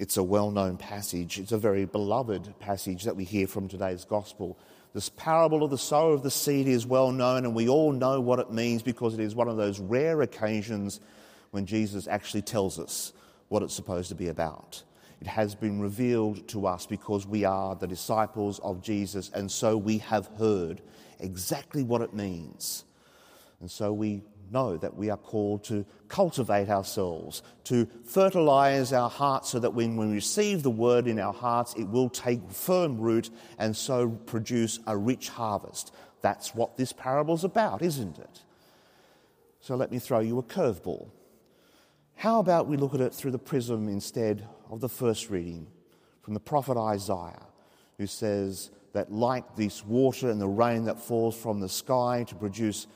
It's a well known passage. It's a very beloved passage that we hear from today's gospel. This parable of the sower of the seed is well known, and we all know what it means because it is one of those rare occasions when Jesus actually tells us what it's supposed to be about. It has been revealed to us because we are the disciples of Jesus, and so we have heard exactly what it means. And so we know that we are called to cultivate ourselves, to fertilize our hearts so that when we receive the word in our hearts, it will take firm root and so produce a rich harvest. That's what this parable is about, isn't it? So let me throw you a curveball. How about we look at it through the prism instead of the first reading from the prophet Isaiah, who says that, like this water and the rain that falls from the sky to produce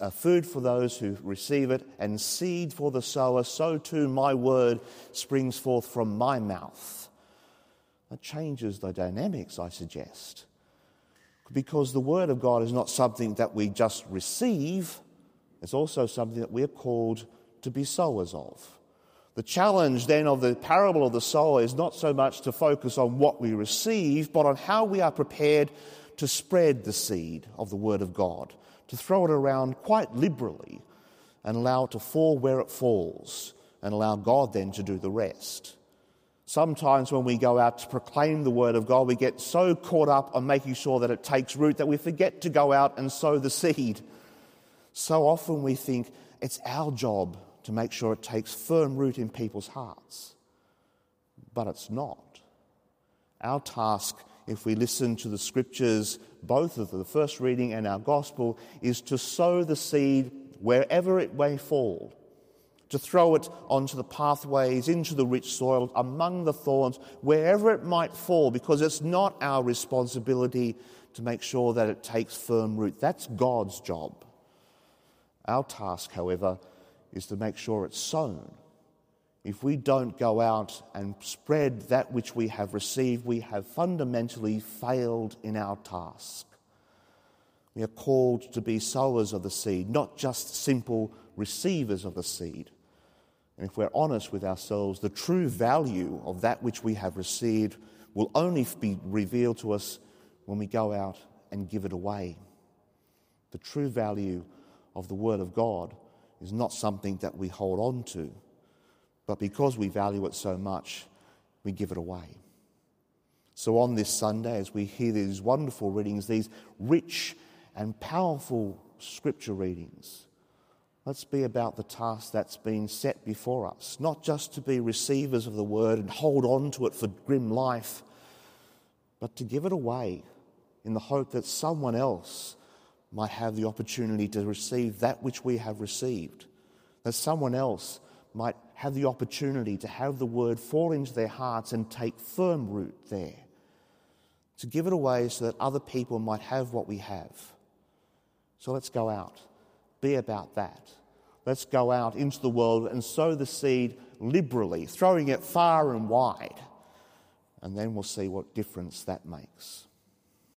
uh, food for those who receive it, and seed for the sower, so too my word springs forth from my mouth. That changes the dynamics, I suggest. Because the word of God is not something that we just receive, it's also something that we are called to be sowers of. The challenge then of the parable of the sower is not so much to focus on what we receive, but on how we are prepared to spread the seed of the Word of God, to throw it around quite liberally and allow it to fall where it falls and allow God then to do the rest. Sometimes when we go out to proclaim the Word of God, we get so caught up on making sure that it takes root that we forget to go out and sow the seed. So often we think it's our job to make sure it takes firm root in people's hearts. But it's not. Our task, if we listen to the scriptures, both of the first reading and our gospel, is to sow the seed wherever it may fall, to throw it onto the pathways, into the rich soil, among the thorns, wherever it might fall, because it's not our responsibility to make sure that it takes firm root. That's God's job. Our task, however, is to make sure it's sown. If we don't go out and spread that which we have received, we have fundamentally failed in our task. We are called to be sowers of the seed, not just simple receivers of the seed. And if we're honest with ourselves, the true value of that which we have received will only be revealed to us when we go out and give it away. The true value of the Word of God is not something that we hold on to, but because we value it so much, we give it away. So on this Sunday, as we hear these wonderful readings, these rich and powerful scripture readings, let's be about the task that's been set before us, not just to be receivers of the word and hold on to it for grim life, but to give it away in the hope that someone else might have the opportunity to receive that which we have received, that someone else might have the opportunity to have the word fall into their hearts and take firm root there, to give it away so that other people might have what we have. So let's go out, be about that. Let's go out into the world and sow the seed liberally, throwing it far and wide, and then we'll see what difference that makes.